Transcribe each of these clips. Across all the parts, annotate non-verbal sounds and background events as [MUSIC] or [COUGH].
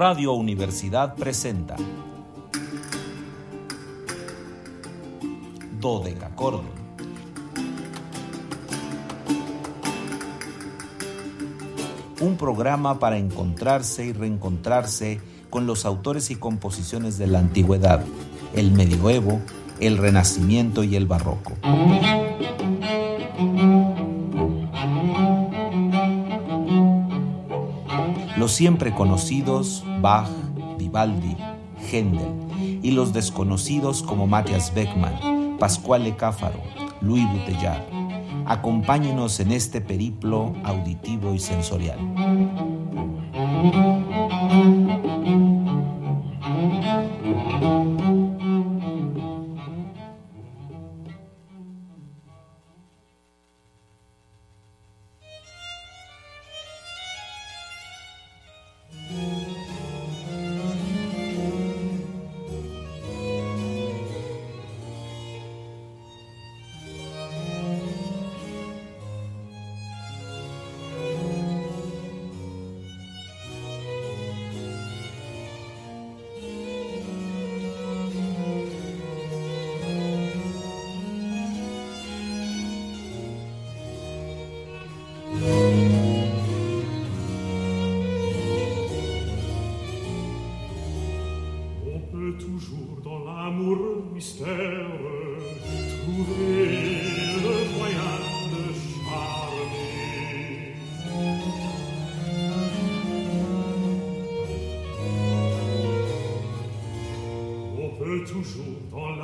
Radio Universidad presenta Dodecacordon. Un programa para encontrarse y reencontrarse con los autores y composiciones de la antigüedad, el medioevo, el renacimiento y el barroco. Los siempre conocidos Bach, Vivaldi, Händel y los desconocidos como Matthias Beckmann, Pascual Cáfaro, Louis Bouteillard. Acompáñenos en este periplo auditivo y sensorial. giunto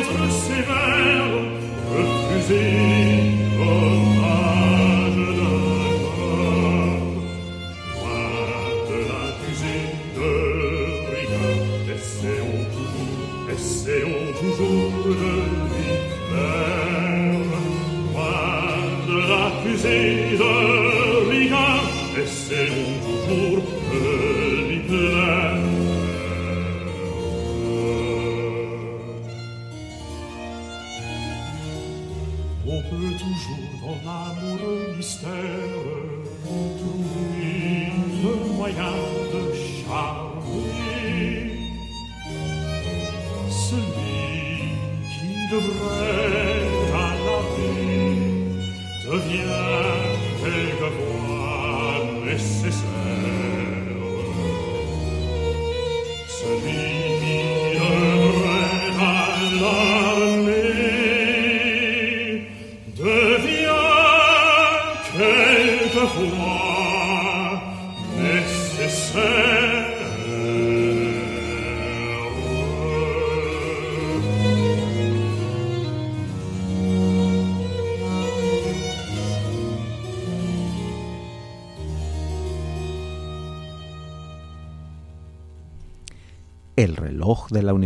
être sévère, refusez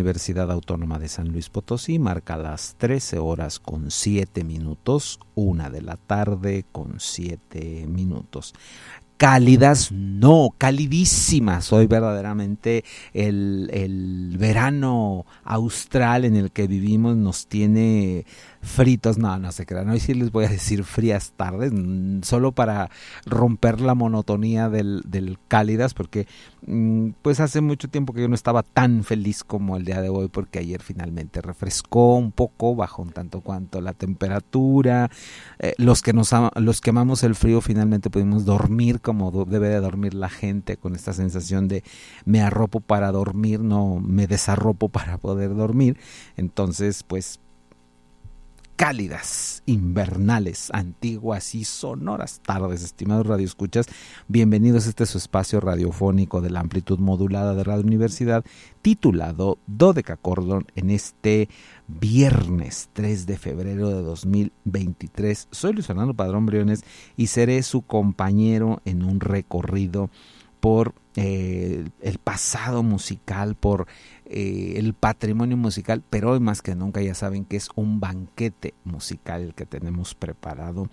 Universidad Autónoma de San Luis Potosí marca las 13 horas con 7 minutos, una de la tarde con 7 minutos cálidas, no, calidísimas. Hoy verdaderamente el, el, verano austral en el que vivimos nos tiene fritos, no, no se crean, hoy sí les voy a decir frías tardes, mm, solo para romper la monotonía del, del cálidas, porque mm, pues hace mucho tiempo que yo no estaba tan feliz como el día de hoy, porque ayer finalmente refrescó un poco, bajó un tanto cuanto la temperatura, eh, los que nos los que amamos el frío finalmente pudimos dormir como debe de dormir la gente, con esta sensación de me arropo para dormir, no me desarropo [LAUGHS] para poder dormir, entonces pues cálidas, invernales, antiguas y sonoras tardes, estimados radioescuchas. Bienvenidos a este su espacio radiofónico de la amplitud modulada de Radio Universidad, titulado Dodeca Cordon en este viernes 3 de febrero de 2023. Soy Luis Fernando Padrón Briones y seré su compañero en un recorrido por eh, el pasado musical, por eh, el patrimonio musical, pero hoy más que nunca ya saben que es un banquete musical el que tenemos preparado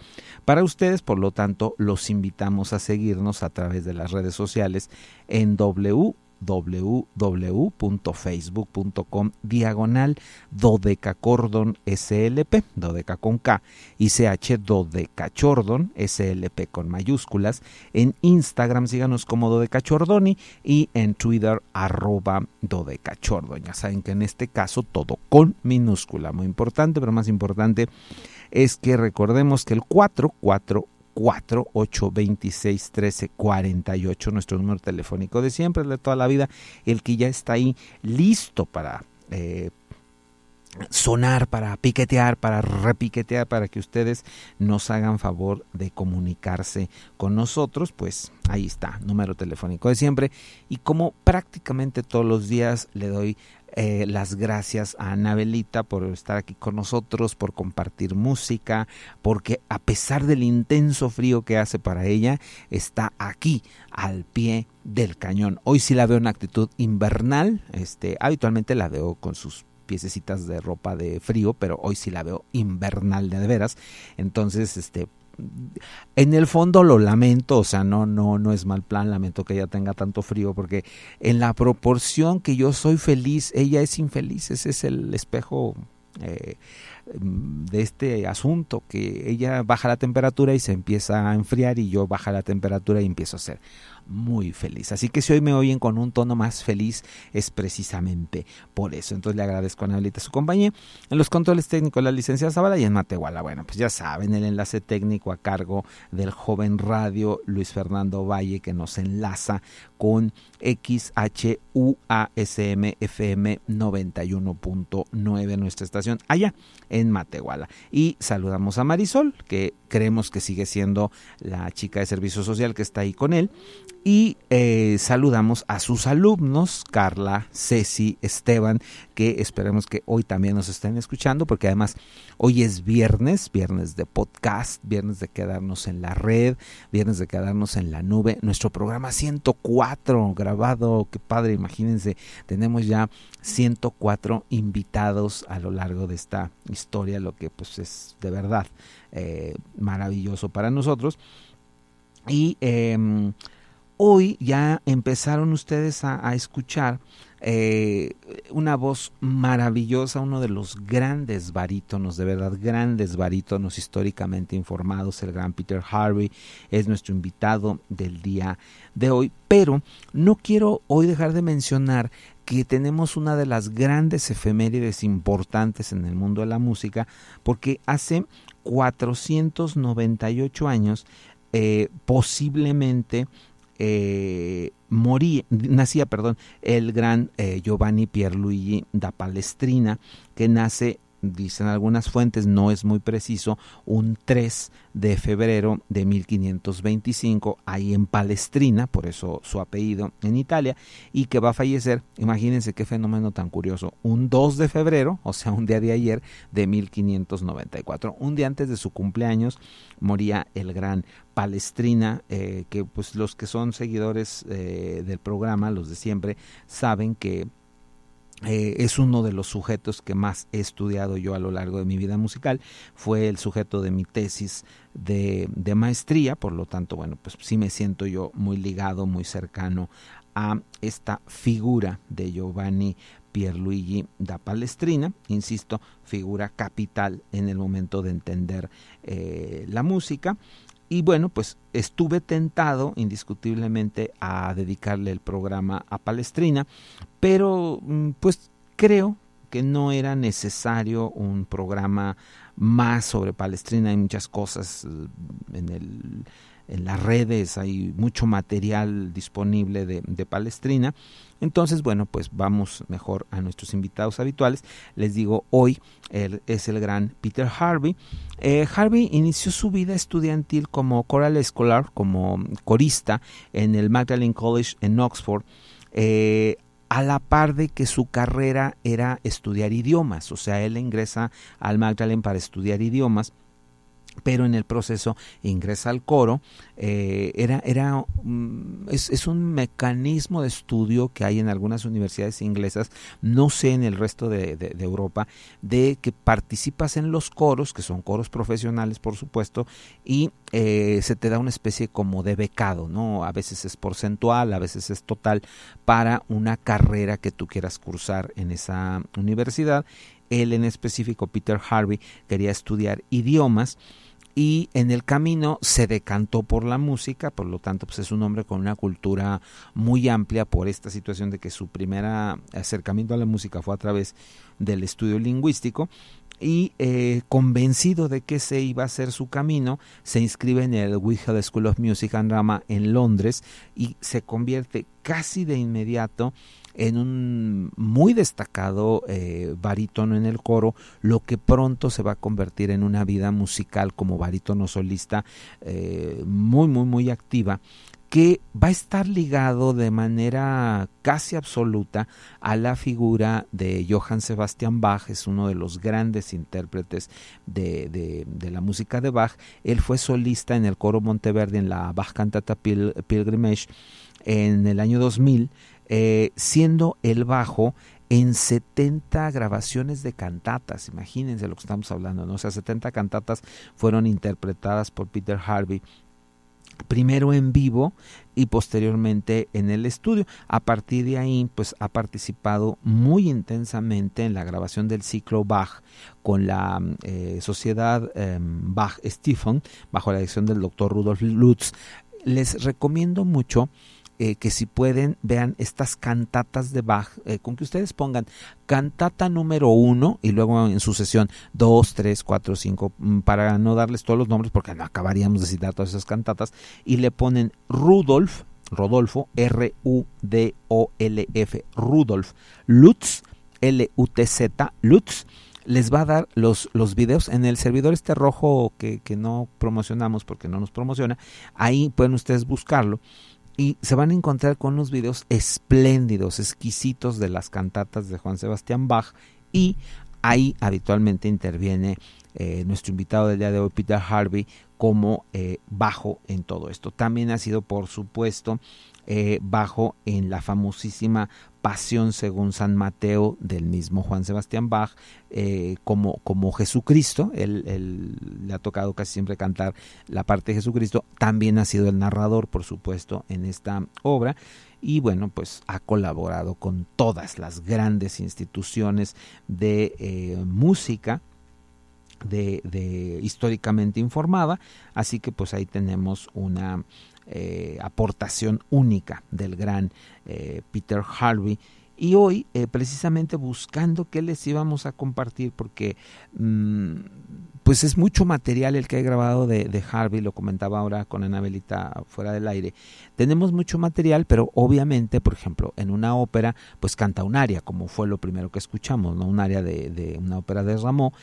para ustedes, por lo tanto los invitamos a seguirnos a través de las redes sociales en W www.facebook.com diagonal dodecacordon slp, dodeca con K y ch dodecachordon slp con mayúsculas. En Instagram síganos como dodecachordoni y en Twitter arroba dodecachordon. Ya saben que en este caso todo con minúscula, muy importante, pero más importante es que recordemos que el 44 4 8 26 13 48 nuestro número telefónico de siempre, de toda la vida, el que ya está ahí listo para eh, sonar, para piquetear, para repiquetear, para que ustedes nos hagan favor de comunicarse con nosotros, pues ahí está, número telefónico de siempre. Y como prácticamente todos los días le doy eh, las gracias a Anabelita por estar aquí con nosotros, por compartir música, porque a pesar del intenso frío que hace para ella, está aquí al pie del cañón. Hoy sí la veo en actitud invernal, este, habitualmente la veo con sus piececitas de ropa de frío, pero hoy sí la veo invernal de veras. Entonces, este, en el fondo lo lamento, o sea, no, no, no es mal plan, lamento que ella tenga tanto frío, porque en la proporción que yo soy feliz, ella es infeliz, ese es el espejo eh, de este asunto, que ella baja la temperatura y se empieza a enfriar y yo baja la temperatura y empiezo a ser muy feliz. Así que si hoy me oyen con un tono más feliz es precisamente por eso. Entonces le agradezco a Anabelita su compañía. En los controles técnicos la licenciada Zavala y en Matehuala. Bueno, pues ya saben, el enlace técnico a cargo del joven radio Luis Fernando Valle que nos enlaza con XHUASM FM 91.9 nuestra estación allá en Matehuala. Y saludamos a Marisol que creemos que sigue siendo la chica de servicio social que está ahí con él. Y eh, saludamos a sus alumnos, Carla, Ceci, Esteban, que esperemos que hoy también nos estén escuchando, porque además hoy es viernes, viernes de podcast, viernes de quedarnos en la red, viernes de quedarnos en la nube. Nuestro programa 104 grabado, qué padre, imagínense, tenemos ya 104 invitados a lo largo de esta historia, lo que pues es de verdad eh, maravilloso para nosotros. Y em, hoy ya empezaron ustedes a, escuchar eh, una voz maravillosa, uno de los grandes barítonos, de verdad grandes barítonos históricamente informados, el gran Peter Harvey es nuestro invitado del día de hoy, pero no quiero hoy dejar de mencionar que tenemos una de las grandes efemérides importantes en el mundo de la música, porque hace 498 años, eh, posiblemente eh, moría, nacía, perdón, el gran eh, Giovanni Pierluigi da Palestrina, que nace dicen algunas fuentes, no es muy preciso, un 3 de febrero de 1525, ahí en Palestrina, por eso su apellido en Italia, y que va a fallecer, imagínense qué fenómeno tan curioso, un 2 de febrero, o sea, un día de ayer, de 1594. Un día antes de su cumpleaños moría el gran Palestrina, eh, que pues los que son seguidores eh, del programa, los de siempre, saben que eh, es uno de los sujetos que más he estudiado yo a lo largo de mi vida musical. Fue el sujeto de mi tesis de, maestría, por lo tanto, bueno, pues sí me siento yo muy ligado, muy cercano a esta figura de Giovanni Pierluigi da Palestrina, insisto, figura capital en el momento de entender eh, la música. Y bueno, pues estuve tentado indiscutiblemente a dedicarle el programa a Palestrina, pero mm, pues creo que no era necesario un programa más sobre Palestrina. Hay muchas cosas eh, en el en las redes hay mucho material disponible de, Palestrina. Entonces, bueno, pues vamos mejor a nuestros invitados habituales. Les digo, hoy él es el gran Peter Harvey. Eh, Harvey inició su vida estudiantil como choral scholar, como corista en el Magdalene College en Oxford. Eh, a la par de que su carrera era estudiar idiomas, o sea, él ingresa al Magdalene para estudiar idiomas pero en el proceso ingresa al coro. Eh, era, era, mm, es, un mecanismo de estudio que hay en algunas universidades inglesas, no sé en el resto de, Europa, de que participas en los coros, que son coros profesionales, por supuesto, y eh, se te da una especie como de becado, ¿no? A veces es porcentual, a veces es total, para una carrera que tú quieras cursar en esa universidad. Él en específico, Peter Harvey, quería estudiar idiomas y en el camino se decantó por la música, por lo tanto pues es un hombre con una cultura muy amplia por esta situación de que su primer acercamiento a la música fue a través del estudio lingüístico y eh, convencido de que se iba a ser su camino, se inscribe en el Whitehall School of Music and Drama en Londres y se convierte casi de inmediato en un muy destacado eh, barítono en el coro, lo que pronto se va a convertir en una vida musical como barítono solista eh, muy, muy, muy activa que va a estar ligado de manera casi absoluta a la figura de Johann Sebastian Bach, es uno de los grandes intérpretes de, de, la música de Bach. Él fue solista en el coro Monteverdi en la Bach Cantata Pilgrimage en el año 2000 eh, siendo el bajo en 70 grabaciones de cantatas, imagínense lo que estamos hablando, ¿no? O sea, 70 cantatas fueron interpretadas por Peter Harvey primero en vivo y posteriormente en el estudio. A partir de ahí, pues ha participado muy intensamente en la grabación del ciclo Bach con la eh, sociedad em, Bach Stephen, bajo la dirección del doctor Rudolf Lutz. Les recomiendo mucho eh, que si pueden vean estas cantatas de Bach, eh, con que ustedes pongan cantata número uno y luego en sucesión dos, tres, cuatro, cinco, mm, para no darles todos los nombres porque no acabaríamos de citar todas esas cantatas, y le ponen Rudolf, Rodolfo, R-U-D-O-L-F, Rudolf, Lutz, L-U-T-Z, Lutz, les va a dar los, los videos en el servidor este rojo que, que no promocionamos porque no nos promociona, ahí pueden ustedes buscarlo y se van a encontrar con unos videos espléndidos, exquisitos de las cantatas de Juan Sebastián Bach y ahí habitualmente interviene eh, nuestro invitado del día de hoy, Peter Harvey, como eh, bajo en todo esto. También ha sido, por supuesto, eh, bajo en la famosísima Pasión según San Mateo del mismo Juan Sebastián Bach, eh, como, como Jesucristo, él, le ha tocado casi siempre cantar la parte de Jesucristo, también ha sido el narrador, por supuesto, en esta obra. Y bueno, pues ha colaborado con todas las grandes instituciones de eh, música de, de, históricamente informada, así que pues ahí tenemos una eh, aportación única del gran eh, Peter Harvey. Y hoy, eh, precisamente buscando qué les íbamos a compartir, porque mm, pues es mucho material el que he grabado de, Harvey, lo comentaba ahora con Anabelita fuera del aire. Tenemos mucho material, pero obviamente, por ejemplo, en una ópera, pues canta un aria, como fue lo primero que escuchamos, ¿no? Un área de, de una ópera de Rameau.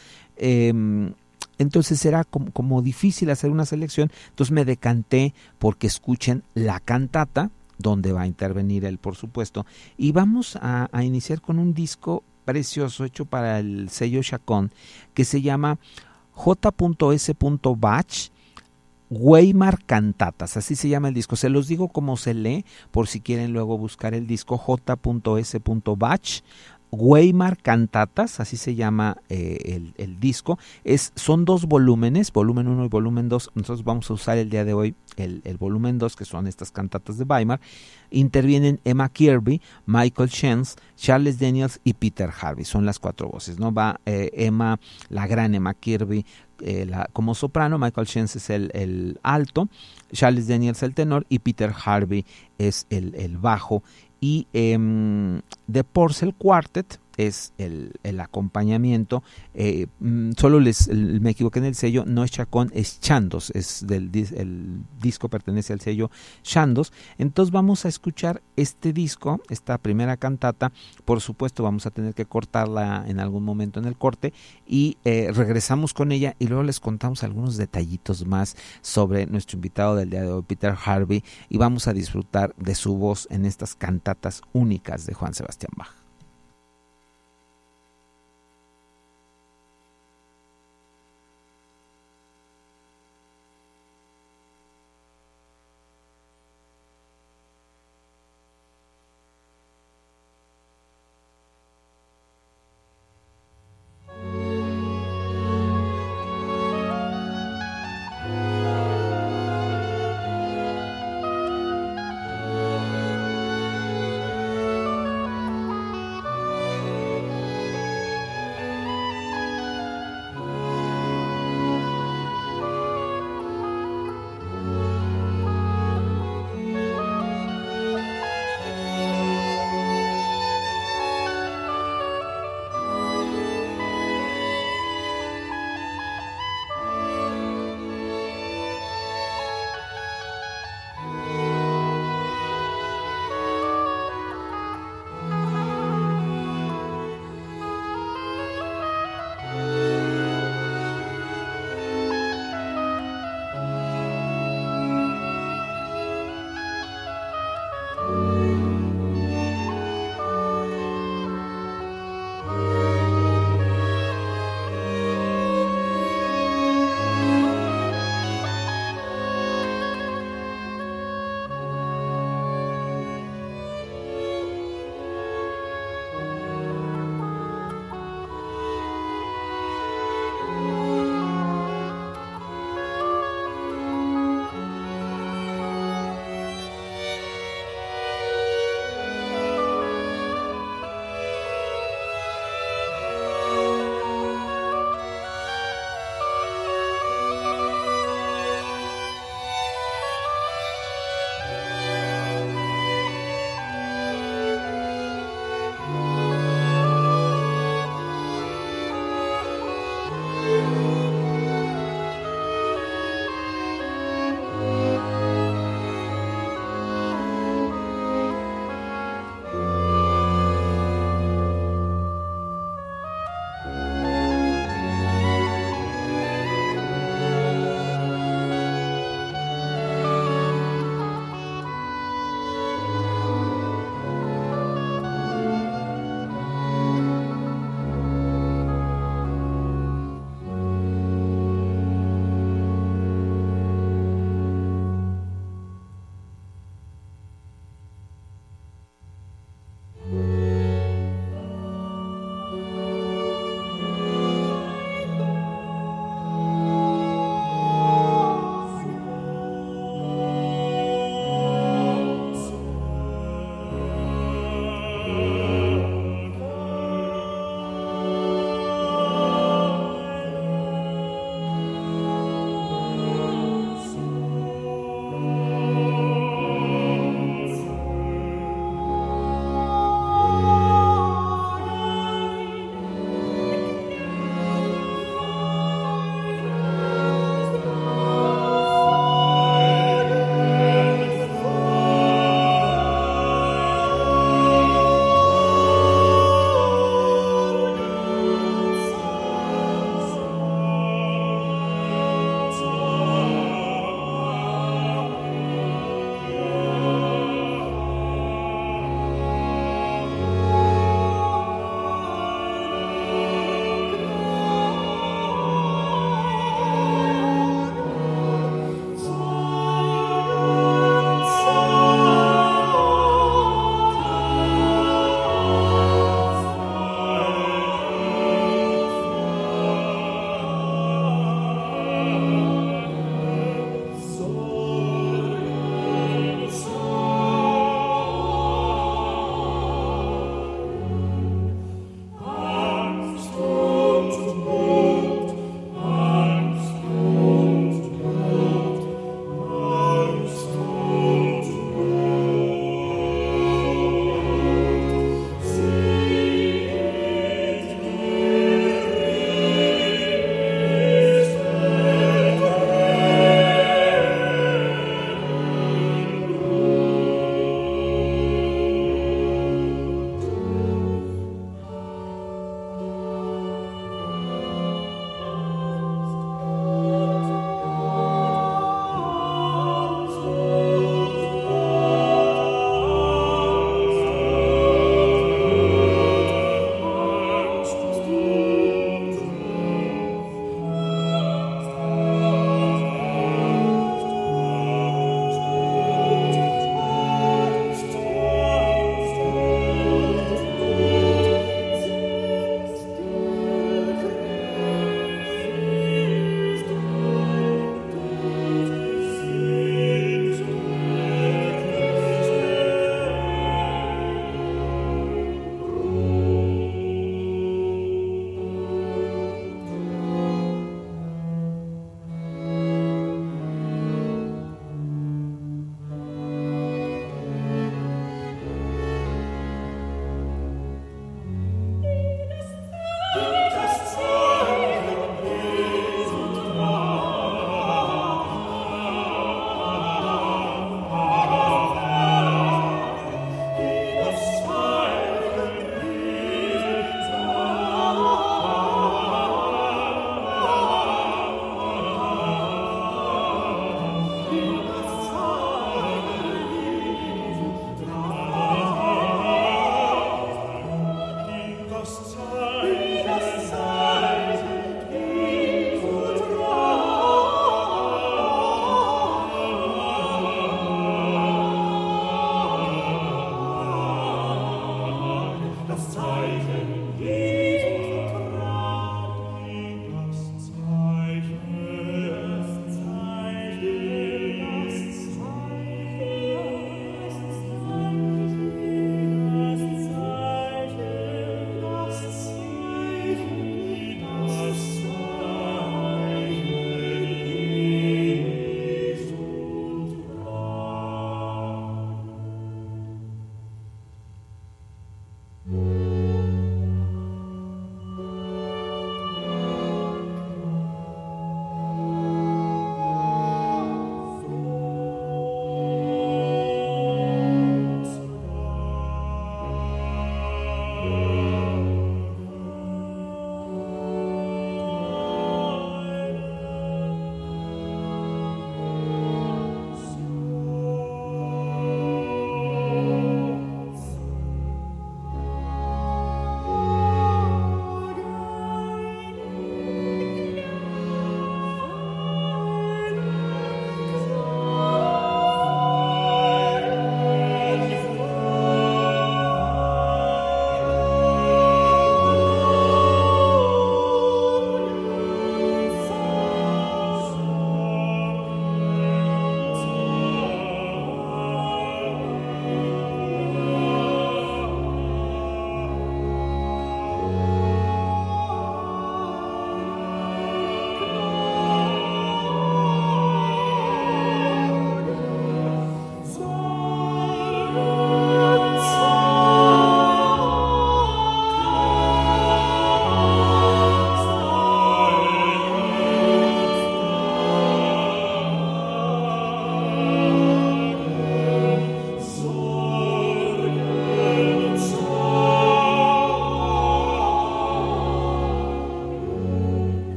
Entonces era como, difícil hacer una selección, entonces me decanté porque escuchen la cantata, donde va a intervenir él, por supuesto, y vamos a, iniciar con un disco precioso hecho para el sello Chacón que se llama J.S. Bach Weimar Cantatas, así se llama el disco. Se los digo como se lee, por si quieren luego buscar el disco J.S. Bach Weimar Cantatas, así se llama eh, el, disco. Es, son dos volúmenes, volumen 1 y volumen 2. Nosotros vamos a usar el día de hoy el, volumen 2, que son estas cantatas de Weimar. Intervienen Emma Kirby, Michael Shenz, Charles Daniels y Peter Harvey. Son las cuatro voces, ¿no? Va eh, Emma, la gran Emma Kirby, eh, como soprano, Michael Shenz es el, alto, Charles Daniels el tenor y Peter Harvey es el, el bajo y eh, The Porcel Quartet es el, acompañamiento. Eh, mm, solo les me equivoqué en el sello, no es Chacón, es Chandos, es del el disco pertenece al sello Chandos. Entonces vamos a escuchar este disco, esta primera cantata. Por supuesto, vamos a tener que cortarla en algún momento en el corte y eh, regresamos con ella y luego les contamos algunos detallitos más sobre nuestro invitado del día de hoy, Peter Harvey, y vamos a disfrutar de su voz en estas cantatas únicas de Juan Sebastián Bach.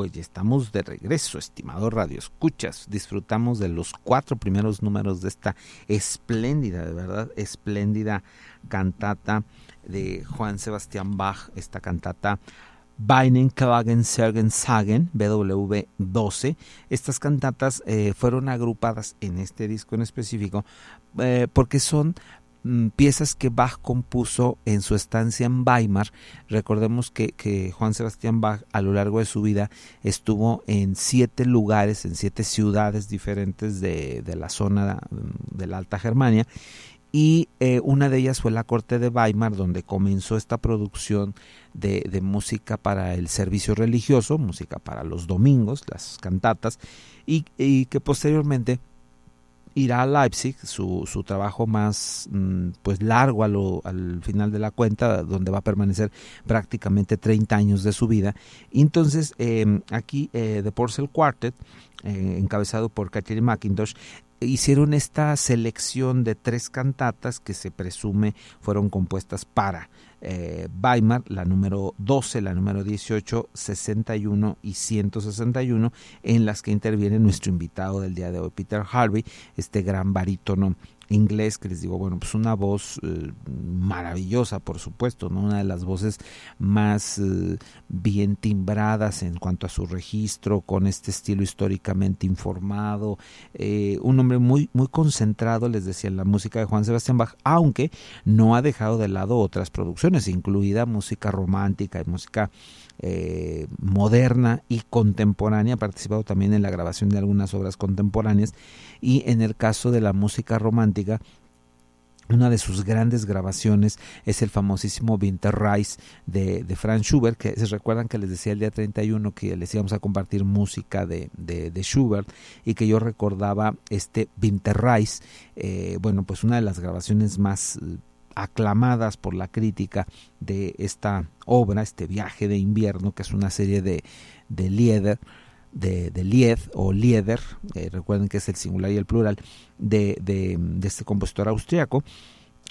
Pues ya estamos de regreso, estimado Radio Escuchas. Disfrutamos de los cuatro primeros números de esta espléndida, de verdad, espléndida cantata de Juan Sebastián Bach, esta cantata Beinen Klagen Sergen Sagen, BW12. Estas cantatas eh, fueron agrupadas en este disco en específico eh, porque son piezas que Bach compuso en su estancia en Weimar. Recordemos que, que, Juan Sebastián Bach a lo largo de su vida estuvo en siete lugares, en siete ciudades diferentes de, de la zona mm, de la Alta Germania. Y eh, una de ellas fue la corte de Weimar, donde comenzó esta producción de, de música para el servicio religioso, música para los domingos, las cantatas, y que posteriormente irá a Leipzig, su, su trabajo más mm, pues largo al final de la cuenta, donde va a permanecer prácticamente 30 años de su vida. Entonces em, aquí eh, The Porcel Quartet, eh, encabezado por Catherine McIntosh, hicieron esta selección de tres cantatas que se presume fueron compuestas para eh, Weimar, la número 12, la número 18, 61 y 161, en las que interviene nuestro invitado del día de hoy, Peter Harvey, este gran barítono inglés, que les digo, bueno, pues una voz eh, maravillosa, por supuesto, ¿no? Una de las voces más eh, bien timbradas en cuanto a su registro, con este estilo históricamente informado, eh, un hombre muy, muy concentrado, les decía, en la música de Juan Sebastián Bach, aunque no ha dejado de lado otras producciones, incluida música romántica y música eh, moderna y contemporánea, ha participado también en la grabación de algunas obras contemporáneas y en el caso de la música romántica, una de sus grandes grabaciones es el famosísimo Winterreise de, de Franz Schubert, que se recuerdan que les decía el día 31 que les íbamos a compartir música de, Schubert y que yo recordaba este Winterreise, eh, bueno, pues una de las grabaciones más aclamadas por la crítica de esta obra, este viaje de invierno, que es una serie de, de Lieder, de, Lied o Lieder, eh, recuerden que es el singular y el plural, de, de, de este compositor austriaco.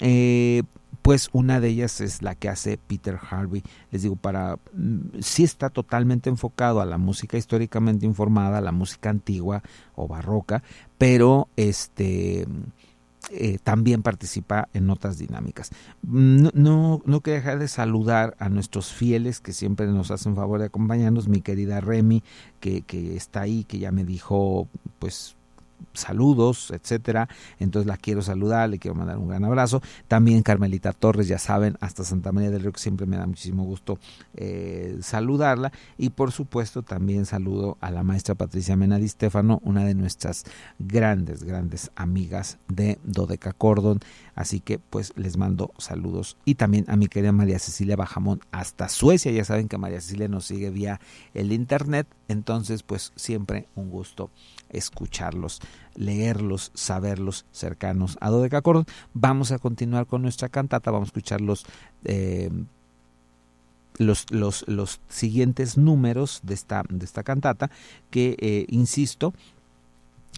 Eh, pues una de ellas es la que hace Peter Harvey. Les digo, para mm, sí está totalmente enfocado a la música históricamente informada, a la música antigua o barroca, pero este eh, también participa en otras dinámicas. No, no, no quiero dejar de saludar a nuestros fieles que siempre nos hacen favor de acompañarnos, mi querida Remy, que, que está ahí, que ya me dijo, pues saludos, etcétera. Entonces la quiero saludar, le quiero mandar un gran abrazo. También Carmelita Torres, ya saben, hasta Santa María del Río, que siempre me da muchísimo gusto eh, saludarla. Y por supuesto también saludo a la maestra Patricia Mena Di Stefano, una de nuestras grandes, grandes amigas de Dodeca Cordon. Así que pues les mando saludos. Y también a mi querida María Cecilia Bajamón hasta Suecia. Ya saben que María Cecilia nos sigue vía el internet. Entonces pues siempre un gusto escucharlos, leerlos, saberlos cercanos a Dodecacordon. Vamos a continuar con nuestra cantata, vamos a escuchar los, eh, los, los, los, siguientes números de esta, de esta cantata, que, eh, insisto,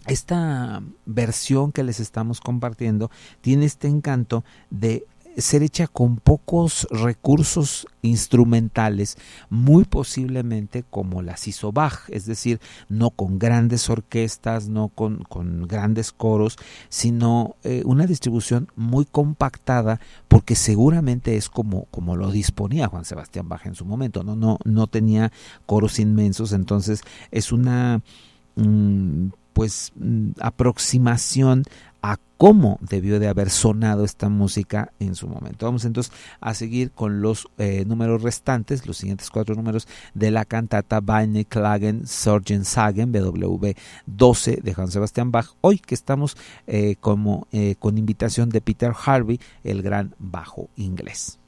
esta versión que les estamos compartiendo tiene este encanto de ser hecha con pocos recursos instrumentales, muy posiblemente como las hizo Bach, es decir, no con grandes orquestas, no con, con grandes coros, sino eh, una distribución muy compactada, porque seguramente es como, como lo disponía Juan Sebastián Bach en su momento, no, no, no tenía coros inmensos, entonces es una mm, pues mm, aproximación a cómo debió de haber sonado esta música en su momento. Vamos entonces a seguir con los eh, números restantes, los siguientes cuatro números de la cantata Weine Klagen Sorgen Sagen BW 12 de Juan Sebastián Bach. Hoy que estamos eh, como eh, con invitación de Peter Harvey, el gran bajo inglés.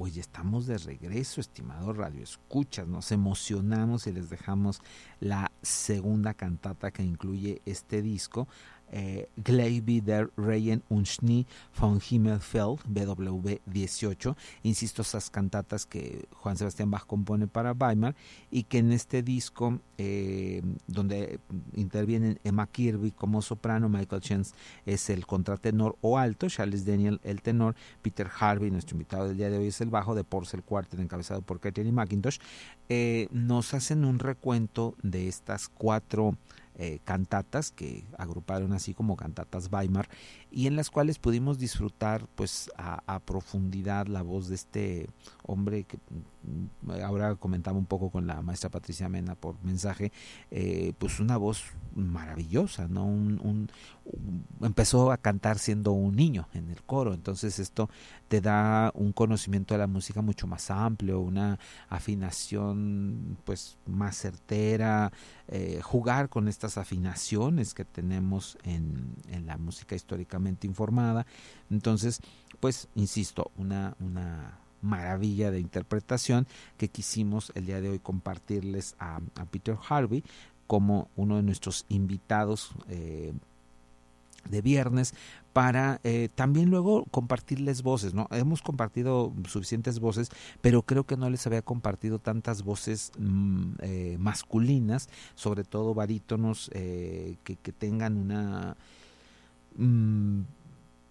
Pues ya estamos de regreso, estimados Radio Escuchas. Nos emocionamos y les dejamos la segunda cantata que incluye este disco eh, der Reihen und Schnee von Himmelfeld, BW18. Insisto, esas cantatas que Juan Sebastián Bach compone para Weimar y que en este disco, eh, donde intervienen Emma Kirby como soprano, Michael Chance es el contratenor o alto, Charles Daniel el tenor, Peter Harvey, nuestro invitado del día de hoy es el bajo, de Porcel Quartet encabezado por Katie McIntosh, eh, nos hacen un recuento de estas cuatro eh, cantatas que agruparon así como cantatas Weimar y en las cuales pudimos disfrutar pues a, profundidad la voz de este hombre que mm, ahora comentaba un poco con la maestra Patricia Mena por mensaje eh, pues una voz maravillosa no un, empezó a cantar siendo un niño en el coro entonces esto te da un conocimiento de la música mucho más amplio una afinación pues más certera eh, jugar con estas afinaciones que tenemos en, en, la música informada. Entonces, pues, insisto, una, una maravilla de interpretación que quisimos el día de hoy compartirles a, Peter Harvey como uno de nuestros invitados eh, de viernes para eh, también luego compartirles voces, ¿no? Hemos compartido suficientes voces, pero creo que no les había compartido tantas voces mm, eh, masculinas, sobre todo barítonos que, que, tengan una mm,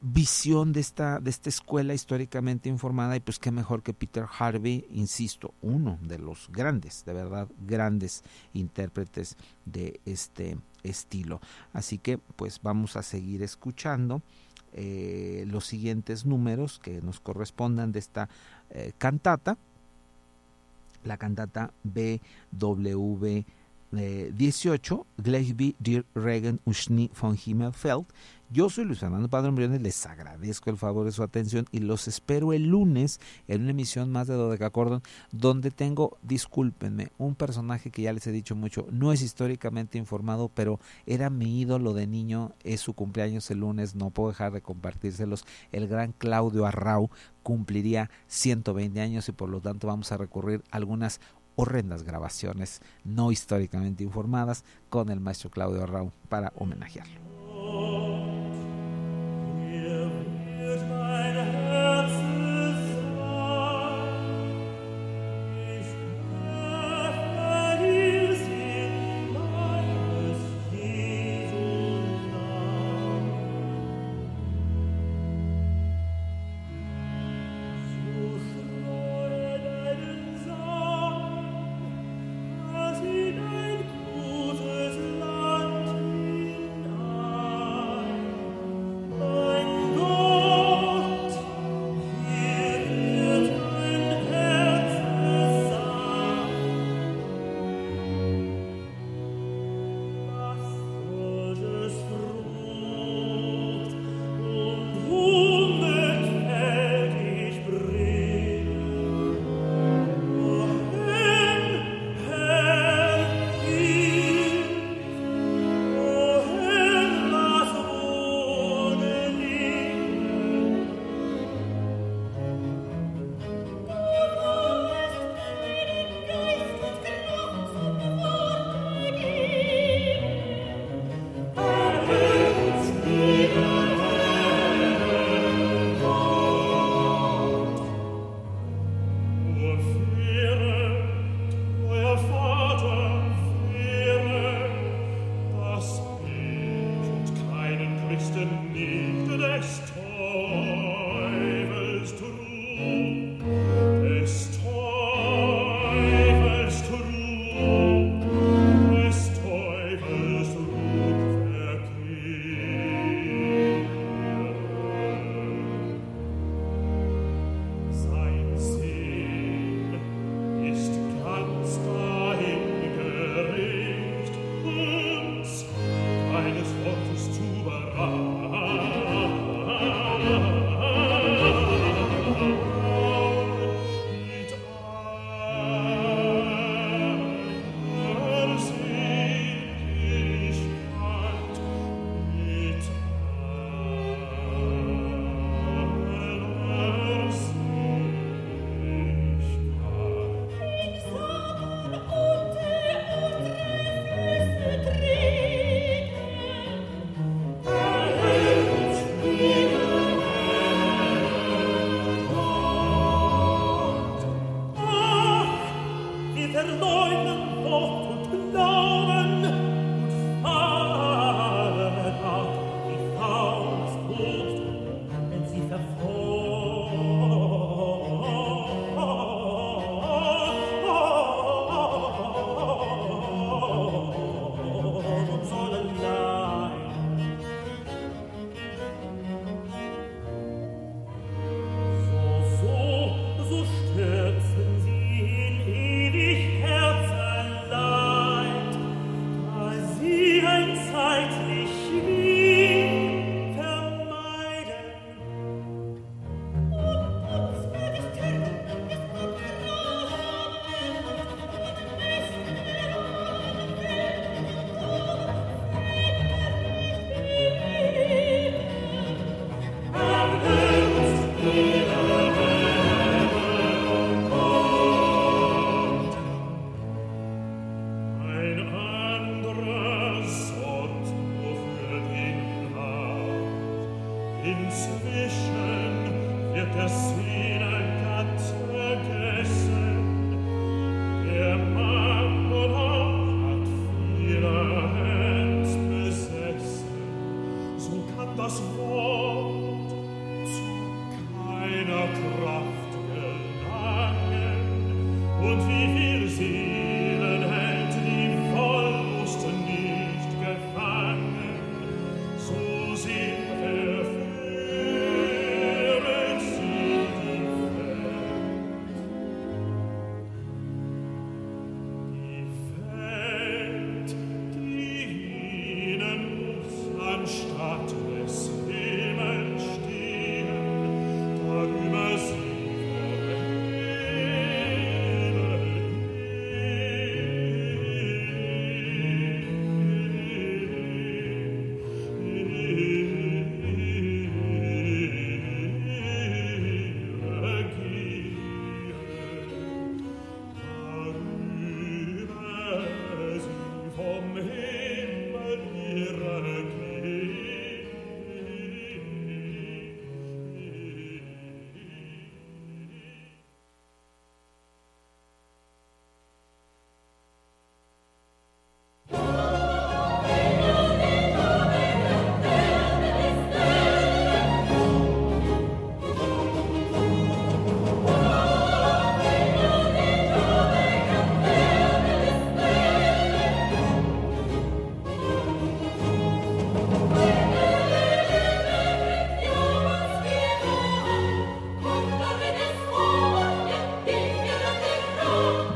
visión de esta, de esta escuela históricamente informada y pues qué mejor que Peter Harvey, insisto, uno de los grandes, de verdad, grandes intérpretes de este estilo. Así que pues vamos a seguir escuchando eh, los siguientes números que nos correspondan de esta eh, cantata. La cantata BW 18, Gleichby dir Regen Uschni von Himmelfeld, yo soy Luis Fernando Padre Briones, les agradezco el favor de su atención y los espero el lunes en una emisión más de Dodecacordon donde tengo, discúlpenme, un personaje que ya les he dicho mucho, no es históricamente informado, pero era mi ídolo de niño, es su cumpleaños el lunes, no puedo dejar de compartírselos. El gran Claudio Arrau cumpliría 120 años y por lo tanto vamos a recurrir a algunas horrendas grabaciones no históricamente informadas con el maestro Claudio Arrau para homenajearlo.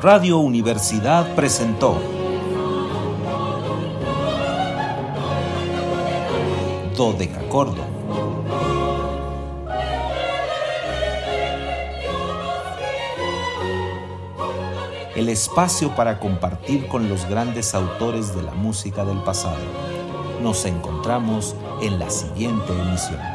Radio Universidad presentó Dodecacordo. El espacio para compartir con los grandes autores de la música del pasado. Nos encontramos en la siguiente emisión.